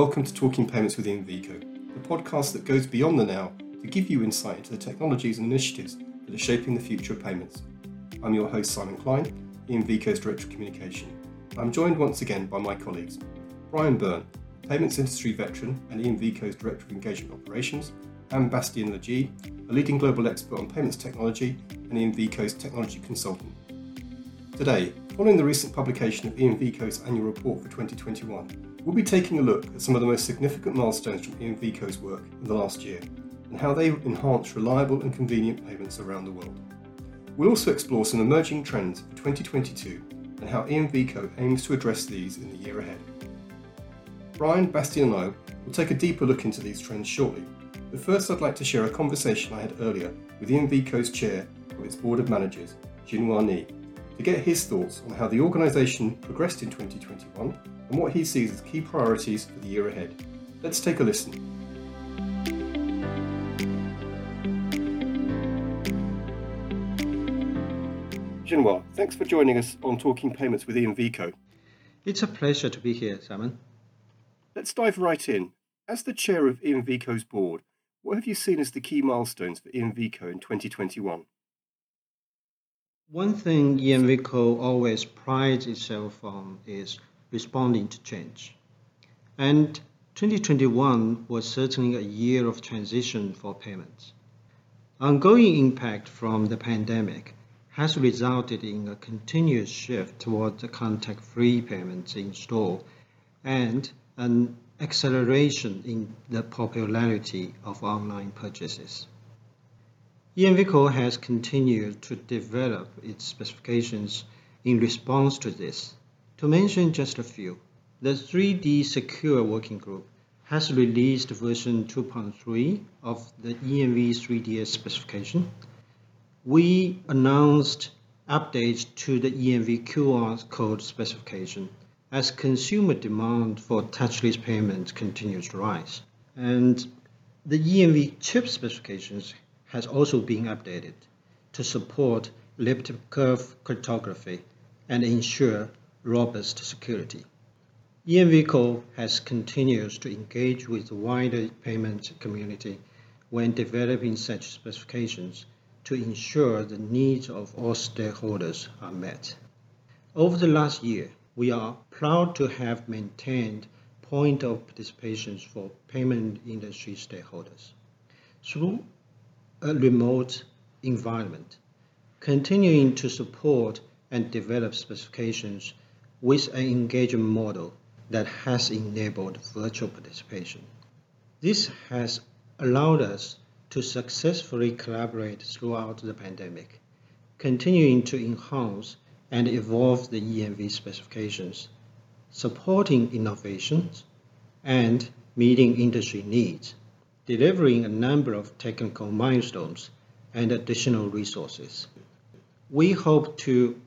welcome to Talking Payments with EMVCo, the podcast that goes beyond the now to give you insight into the technologies and initiatives that are shaping the future of payments. I'm your host, Simon Kleine, EMVCo's Director of Communication. I'm joined once again by my colleagues, Brian Byrne, payments industry veteran and EMVCo's Director of Engagement Operations, and Bastien Latge, a leading global expert on payments technology and EMVCo's technology consultant. Today, following the recent publication of EMVCo's annual report for 2021, we'll be taking a look at some of the most significant milestones from EMVCo's work in the last year and how they enhance reliable and convenient payments around the world. We'll also explore some emerging trends for 2022 and how EMVCo aims to address these in the year ahead. Brian, Bastien and I will take a deeper look into these trends shortly, but first I'd like to share a conversation I had earlier with EMVCo's chair of its board of managers, Jianhua Ni, to get his thoughts on how the organisation progressed in 2021 and what he sees as key priorities for the year ahead. Let's take a listen. Jianhua, thanks for joining us on Talking Payments with EMVCo. It's a pleasure to be here, Simon. Let's dive right in. As the chair of EMVCo's board, what have you seen as the key milestones for EMVCo in 2021? One thing EMVCo always prides itself on is responding to change. And 2021 was certainly a year of transition for payments. Ongoing impact from the pandemic has resulted in a continuous shift towards contact-free payments in store and an acceleration in the popularity of online purchases. EMVCo has continued to develop its specifications in response to this. To mention just a few, the 3D Secure Working Group has released version 2.3 of the EMV 3DS specification. We announced updates to the EMV QR code specification as consumer demand for touchless payments continues to rise. And the EMV chip specifications has also been updated to support elliptic curve cryptography and ensure robust security. EMVCO has continued to engage with the wider payment community when developing such specifications to ensure the needs of all stakeholders are met. Over the last year, we are proud to have maintained point of participation for payment industry stakeholders. Through a remote environment, continuing to support and develop specifications with an engagement model that has enabled virtual participation. This has allowed us to successfully collaborate throughout the pandemic, continuing to enhance and evolve the EMV specifications, supporting innovations and meeting industry needs, delivering a number of technical milestones and additional resources. We hope to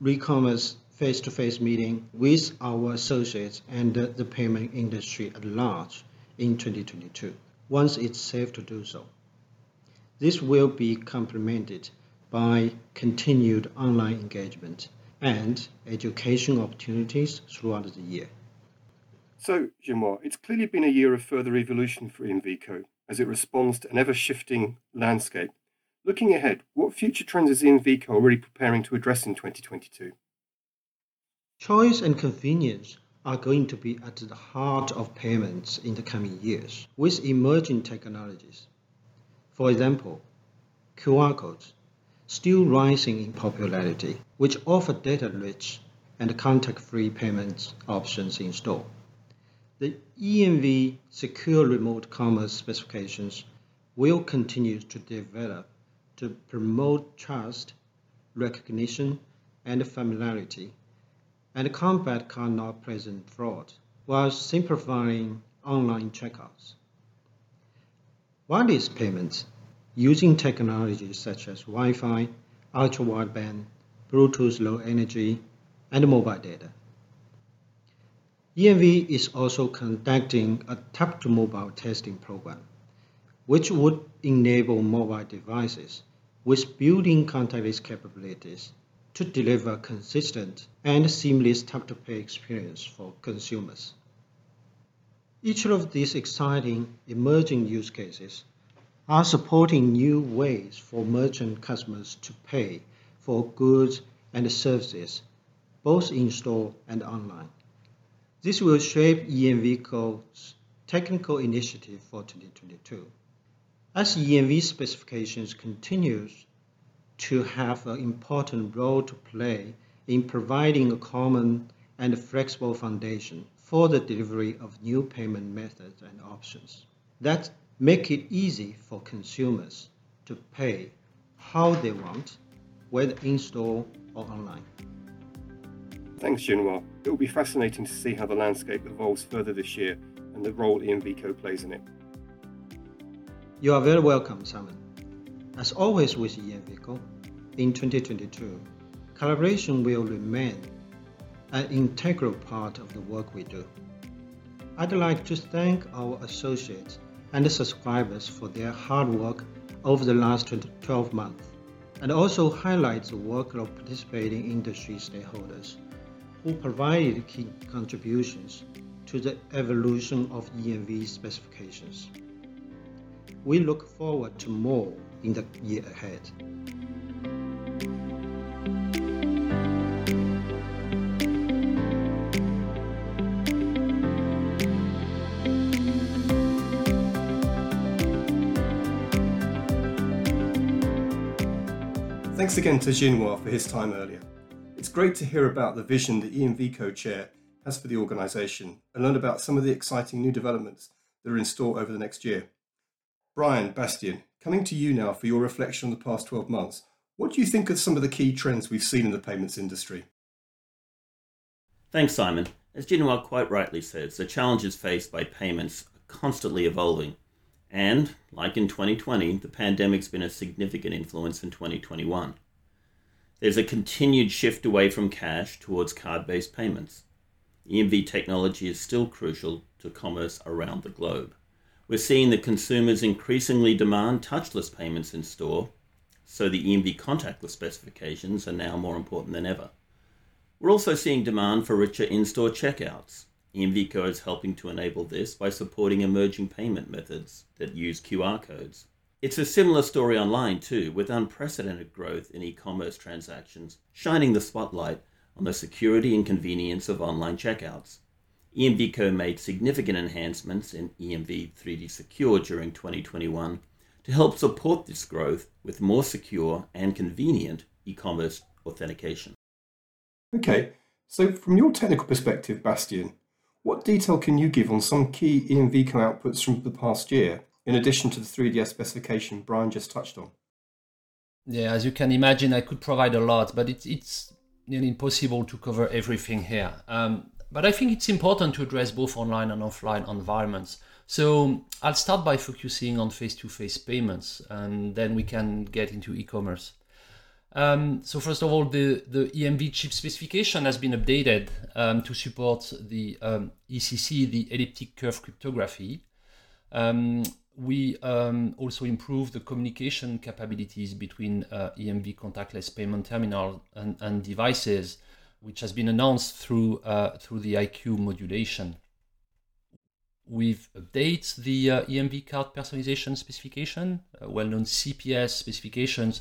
recommence face-to-face meeting with our associates and the payment industry at large in 2022, once it's safe to do so. This will be complemented by continued online engagement and education opportunities throughout the year. So, Jianhua, it's clearly been a year of further evolution for EMVCo as it responds to an ever shifting landscape. Looking ahead, what future trends is EMVCo already preparing to address in 2022? Choice and convenience are going to be at the heart of payments in the coming years with emerging technologies. For example, QR codes still rising in popularity, which offer data-rich and contact-free payments options in store. The EMV secure remote commerce specifications will continue to develop to promote trust, recognition, and familiarity, and combat card not present fraud, while simplifying online checkouts. Wireless payments using technologies such as Wi-Fi, ultra-wideband, Bluetooth low energy, and mobile data. EMV is also conducting a tap-to-mobile testing program, which would enable mobile devices with built-in contactless capabilities to deliver consistent and seamless tap-to-pay experience for consumers. Each of these exciting emerging use cases are supporting new ways for merchant customers to pay for goods and services, both in store and online. This will shape EMVCo's technical initiative for 2022. As EMV specifications continues to have an important role to play in providing a common and flexible foundation for the delivery of new payment methods and options that make it easy for consumers to pay how they want, whether in store or online. Thanks, Jianhua. It will be fascinating to see how the landscape evolves further this year and the role EMVCo plays in it. You are very welcome, Simon. As always with EMVCo, in 2022, collaboration will remain an integral part of the work we do. I'd like to thank our associates and subscribers for their hard work over the last 12 months, and also highlight the work of participating industry stakeholders who provided key contributions to the evolution of EMV specifications. We look forward to more in the year ahead. Thanks again to Jianhua for his time earlier. It's great to hear about the vision the EMVCo chair has for the organisation and learn about some of the exciting new developments that are in store over the next year. Brian, Bastien, coming to you now for your reflection on the past 12 months. What do you think are some of the key trends we've seen in the payments industry? Thanks, Simon. As Jianhua quite rightly says, the challenges faced by payments are constantly evolving and, like in 2020, the pandemic's been a significant influence in 2021. There's a continued shift away from cash towards card based payments. EMV technology is still crucial to commerce around the globe. We're seeing that consumers increasingly demand touchless payments in store, so the EMV contactless specifications are now more important than ever. We're also seeing demand for richer in store checkouts, EMVCo is helping to enable this by supporting emerging payment methods that use QR codes. It's a similar story online too, with unprecedented growth in e commerce transactions, shining the spotlight on the security and convenience of online checkouts. EMVCo made significant enhancements in EMV 3D Secure during 2021 to help support this growth with more secure and convenient e commerce authentication. Okay, so from your technical perspective, Bastien, what detail can you give on some key EMVCo outputs from the past year, in addition to the 3DS specification Brian just touched on? Yeah, as you can imagine, I could provide a lot, but it's, it's nearly impossible to cover everything here. Um, but I think it's important to address both online and offline environments. So I'll start by focusing on face to face payments, and then we can get into e commerce. Um, so first of all, the, the EMV chip specification has been updated um, to support the um, ECC, the elliptic curve cryptography. We um, also improve the communication capabilities between uh, EMV contactless payment terminal and, and, devices, which has been announced through uh, through the IQ modulation. We've updated the uh, EMV card personalization specification, uh, well-known CPS specifications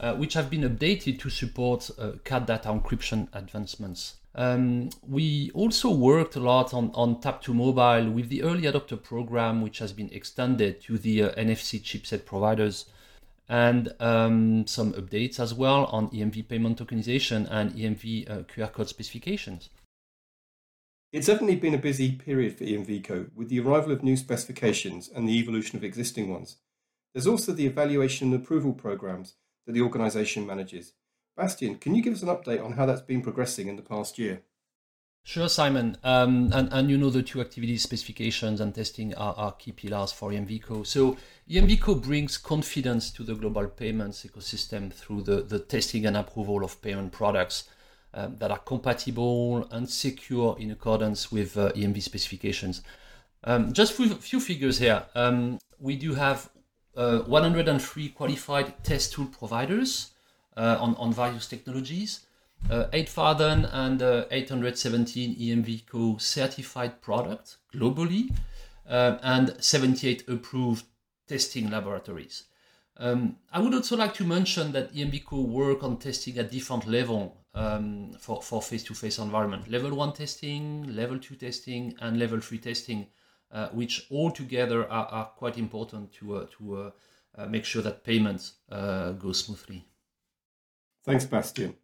uh, which have been updated to support uh, card data encryption advancements. Um, we also worked a lot on, on Tap to Mobile with the early adopter program, which has been extended to the uh, NFC chipset providers, and um, some updates as well on EMV payment tokenization and EMV uh, QR code specifications. It's definitely been a busy period for EMVCo with the arrival of new specifications and the evolution of existing ones. There's also the evaluation and approval programs that the organisation manages. Bastien, can you give us an update on how that's been progressing in the past year? Sure, Simon. Um, and, and you know the two activities, specifications and testing, are, are key pillars for EMVCo. So EMVCo brings confidence to the global payments ecosystem through the, the testing and approval of payment products um, that are compatible and secure in accordance with uh, EMV specifications. Um, just a few figures here. Um, we do have uh, 103 qualified test tool providers on, on various technologies, uh, 8,817 EMVCo certified products globally, uh, and 78 approved testing laboratories. Um, I would also like to mention that EMVCo work on testing at different level um, for, face-to-face environment. Level 1 testing, level 2 testing, and level 3 testing, uh, which all together are, are quite important to, uh, to uh, uh make sure that payments uh, go smoothly. Thanks, Bastien.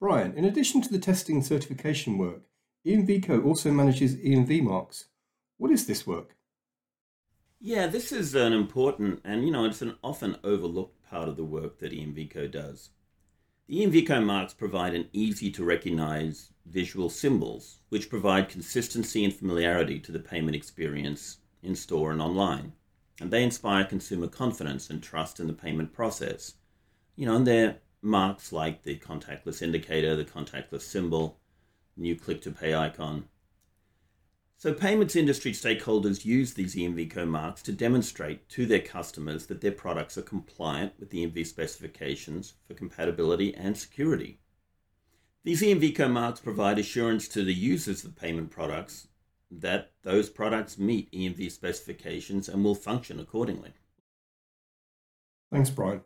Brian, in addition to the testing and certification work, EMVCo also manages EMV marks. What is this work? Yeah, this is an important and, you know, it's an often overlooked part of the work that EMVCo does. The EMVCo marks provide an easy to recognize visual symbols, which provide consistency and familiarity to the payment experience in store and online. And they inspire consumer confidence and trust in the payment process. You know, and they're marks like the contactless indicator, the contactless symbol, new click to pay icon, so, payments industry stakeholders use these EMVCo marks to demonstrate to their customers that their products are compliant with the EMV specifications for compatibility and security. These EMVCo marks provide assurance to the users of payment products that those products meet EMV specifications and will function accordingly. Thanks, Brian.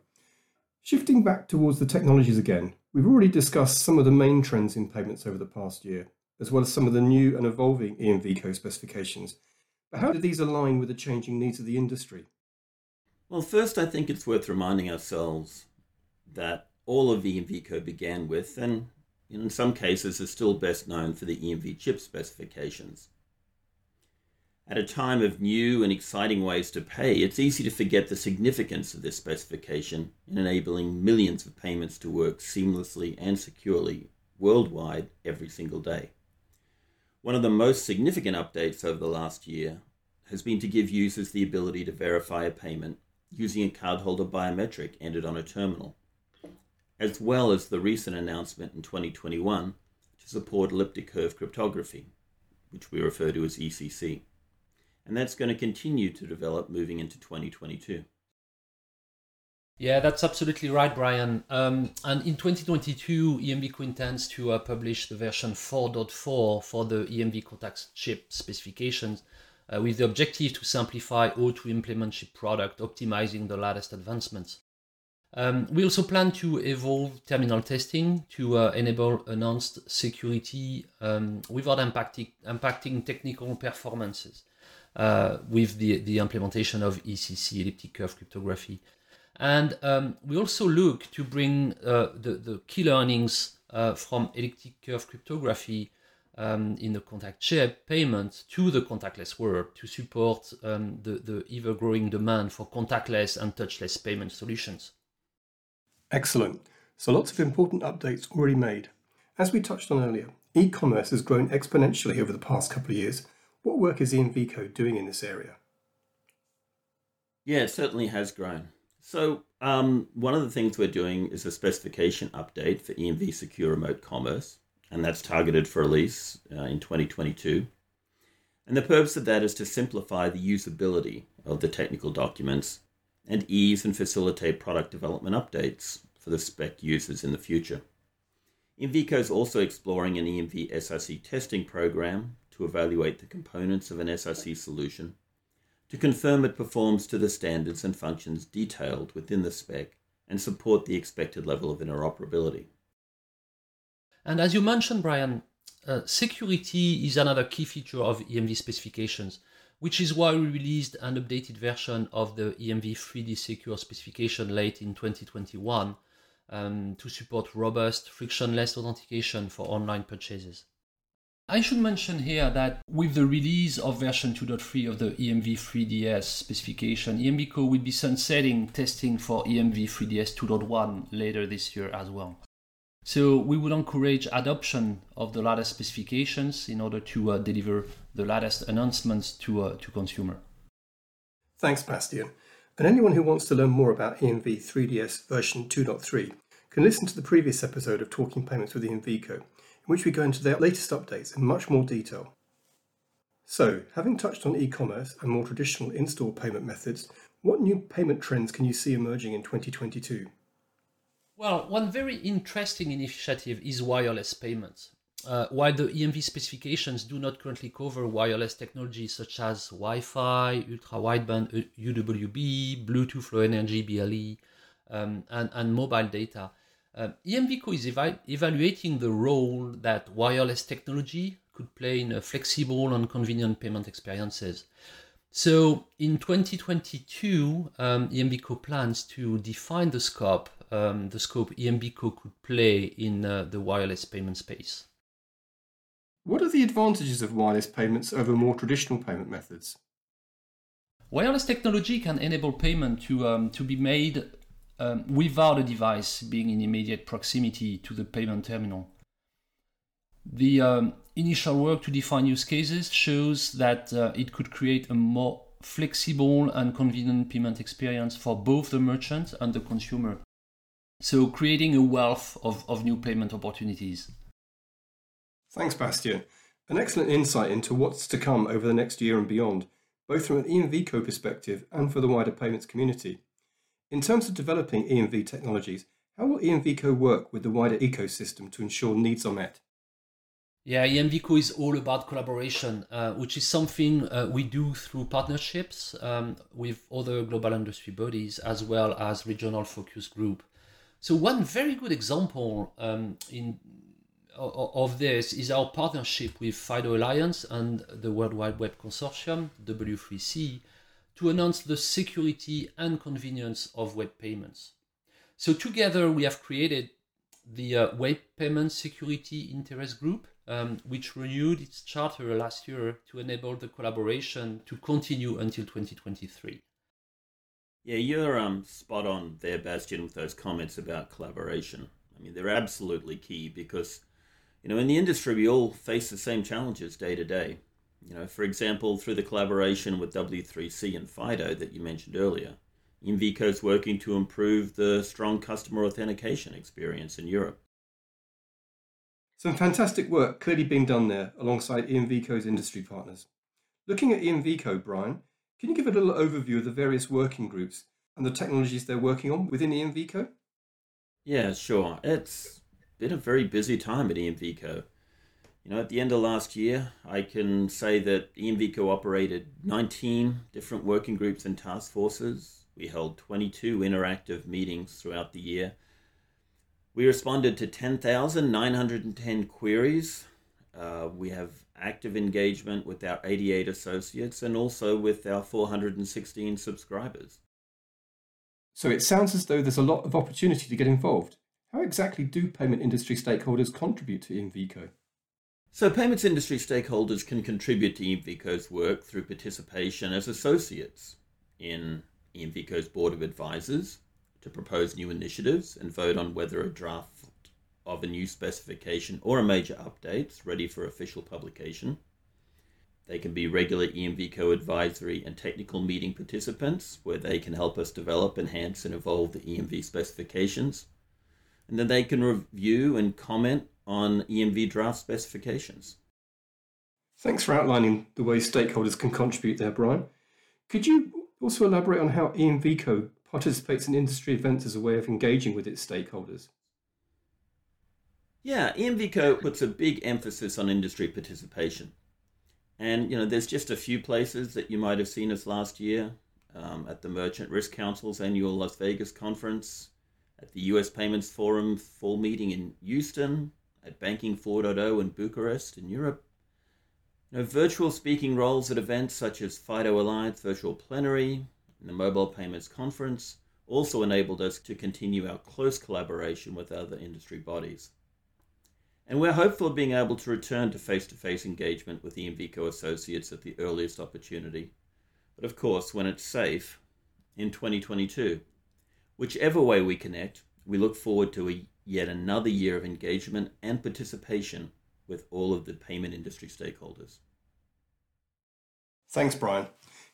Shifting back towards the technologies again, we've already discussed some of the main trends in payments over the past year as well as some of the new and evolving EMVCo specifications. But how do these align with the changing needs of the industry? Well, first, I think it's worth reminding ourselves that all of EMVCo began with, and in some cases is still best known for the EMV chip specifications. At a time of new and exciting ways to pay, it's easy to forget the significance of this specification in enabling millions of payments to work seamlessly and securely worldwide every single day. One of the most significant updates over the last year has been to give users the ability to verify a payment using a cardholder biometric entered on a terminal, as well as the recent announcement in 2021 to support elliptic curve cryptography, which we refer to as ECC. And that's going to continue to develop moving into 2022. Yeah, that's absolutely right, Brian. Um, and in 2022, EMVCo intends to uh, publish the version 4.4 for the EMV contact chip specifications uh, with the objective to simplify how to implement chip product, optimizing the latest advancements. Um, we also plan to evolve terminal testing to uh, enable enhanced security um, without impacting, impacting technical performances uh, with the, the implementation of ECC, elliptic curve cryptography. And um, we also look to bring uh, the, the key learnings uh, from elliptic curve cryptography um, in the contact chip payment to the contactless world to support um, the, the ever growing demand for contactless and touchless payment solutions. Excellent. So lots of important updates already made. As we touched on earlier, e commerce has grown exponentially over the past couple of years. What work is EMVCo doing in this area? Yeah, it certainly has grown. So, um, one of the things we're doing is a specification update for EMV Secure Remote Commerce, and that's targeted for release uh, in 2022. And the purpose of that is to simplify the usability of the technical documents and ease and facilitate product development updates for the spec users in the future. EMVCo is also exploring an EMV SRC testing program to evaluate the components of an SRC solution to confirm it performs to the standards and functions detailed within the spec and support the expected level of interoperability. And as you mentioned, Brian, uh, security is another key feature of EMV specifications, which is why we released an updated version of the EMV 3D Secure specification late in 2021 um, to support robust, frictionless authentication for online purchases. I should mention here that with the release of version 2.3 of the EMV 3DS specification, EMVCo will be sunsetting testing for EMV 3DS 2.1 later this year as well. So we would encourage adoption of the latest specifications in order to uh, deliver the latest announcements to, uh, to consumer. Thanks, Bastien. And anyone who wants to learn more about EMV 3DS version 2.3 can listen to the previous episode of Talking Payments with EMVCo which we go into their latest updates in much more detail. So, having touched on e commerce and more traditional in store payment methods, what new payment trends can you see emerging in 2022? Well, one very interesting initiative is wireless payments. uh, while the EMV specifications do not currently cover wireless technologies such as Wi-Fi, ultra-wideband UWB, Bluetooth Low Energy BLE, um, and, and mobile data, uh, EMVCO is evi- evaluating the role that wireless technology could play in flexible and convenient payment experiences. So in 2022, um, EMVCO plans to define the scope, um, the scope EMVCO could play in uh, the wireless payment space. What are the advantages of wireless payments over more traditional payment methods? Wireless technology can enable payment to, um, to be made um, without a device being in immediate proximity to the payment terminal. The um, initial work to define use cases shows that uh, it could create a more flexible and convenient payment experience for both the merchant and the consumer. So, creating a wealth of, of new payment opportunities. Thanks, Bastien. An excellent insight into what's to come over the next year and beyond, both from an EMVCO perspective and for the wider payments community. In terms of developing EMV technologies, how will EMVCO work with the wider ecosystem to ensure needs are met? Yeah, EMVCO is all about collaboration, uh, which is something uh, we do through partnerships um, with other global industry bodies as well as regional focus group. So one very good example um, in of this is our partnership with FIDO Alliance and the World Wide Web Consortium, W3C, to announce the security and convenience of web payments. So together we have created the uh, Web Payment Security Interest Group, um, which renewed its charter last year to enable the collaboration to continue until 2023. Yeah, you're um, spot on there, Bastien, with those comments about collaboration. I mean, they're absolutely key because, you know, in the industry, we all face the same challenges day to day. You know, for example, through the collaboration with W3C and FIDO that you mentioned earlier, EMVCO is working to improve the strong customer authentication experience in Europe. Some fantastic work clearly being done there alongside EMVCO's industry partners. Looking at EMVCO, Brian, can you give a little overview of the various working groups and the technologies they're working on within EMVCO? Yeah, sure. It's been a very busy time at EMVCO. You know, at the end of last year, I can say that EMVCO operated 19 different working groups and task forces. We held 22 interactive meetings throughout the year. We responded to 10,910 queries. Uh, we have active engagement with our 88 associates and also with our 416 subscribers. So it sounds as though there's a lot of opportunity to get involved. How exactly do payment industry stakeholders contribute to EMVCO? So, payments industry stakeholders can contribute to EMVCO's work through participation as associates in EMVCO's Board of Advisors to propose new initiatives and vote on whether a draft of a new specification or a major update is ready for official publication. They can be regular EMVCO advisory and technical meeting participants where they can help us develop, enhance, and evolve the EMV specifications. And then they can review and comment on EMV draft specifications. Thanks for outlining the way stakeholders can contribute there, Brian. Could you also elaborate on how EMVCO participates in industry events as a way of engaging with its stakeholders? Yeah, EMVCO puts a big emphasis on industry participation. And, you know, there's just a few places that you might have seen us last year um, at the Merchant Risk Council's annual Las Vegas conference, at the US Payments Forum fall meeting in Houston, at Banking 4.0 in Bucharest in Europe. You know, virtual speaking roles at events such as FIDO Alliance Virtual Plenary and the Mobile Payments Conference also enabled us to continue our close collaboration with other industry bodies. And we're hopeful of being able to return to face to face engagement with the EMVCO associates at the earliest opportunity. But of course, when it's safe, in 2022. Whichever way we connect, we look forward to a yet another year of engagement and participation with all of the payment industry stakeholders. Thanks, Brian.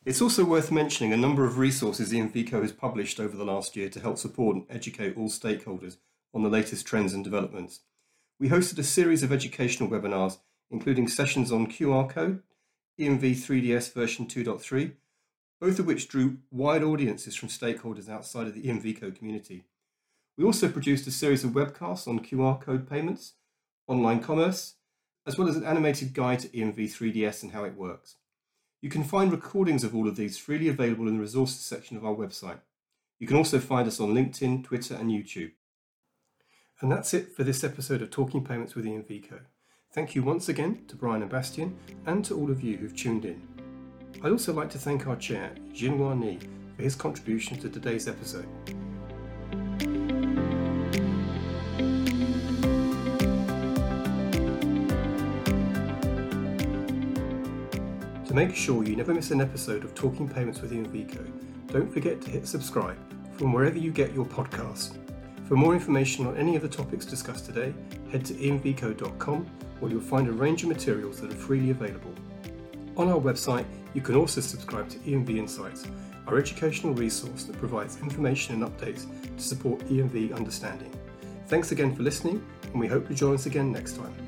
It's also worth mentioning a number of resources EMVCO has published over the last year to help support and educate all stakeholders on the latest trends and developments. We hosted a series of educational webinars, including sessions on QR code, EMV 3DS version 2.3, both of which drew wide audiences from stakeholders outside of the EMVCO community. We also produced a series of webcasts on QR code payments, online commerce, as well as an animated guide to EMV 3DS and how it works. You can find recordings of all of these freely available in the resources section of our website. You can also find us on LinkedIn, Twitter, and YouTube. And that's it for this episode of Talking Payments with EMVCo. Thank you once again to Brian and Bastien and to all of you who've tuned in. I'd also like to thank our chair, Jianhua Ni, for his contribution to today's episode. To make sure you never miss an episode of Talking Payments with EMVCo, don't forget to hit subscribe from wherever you get your podcasts. For more information on any of the topics discussed today, head to emvco.com where you'll find a range of materials that are freely available. On our website, you can also subscribe to EMV Insights, our educational resource that provides information and updates to support EMV understanding. Thanks again for listening, and we hope you join us again next time.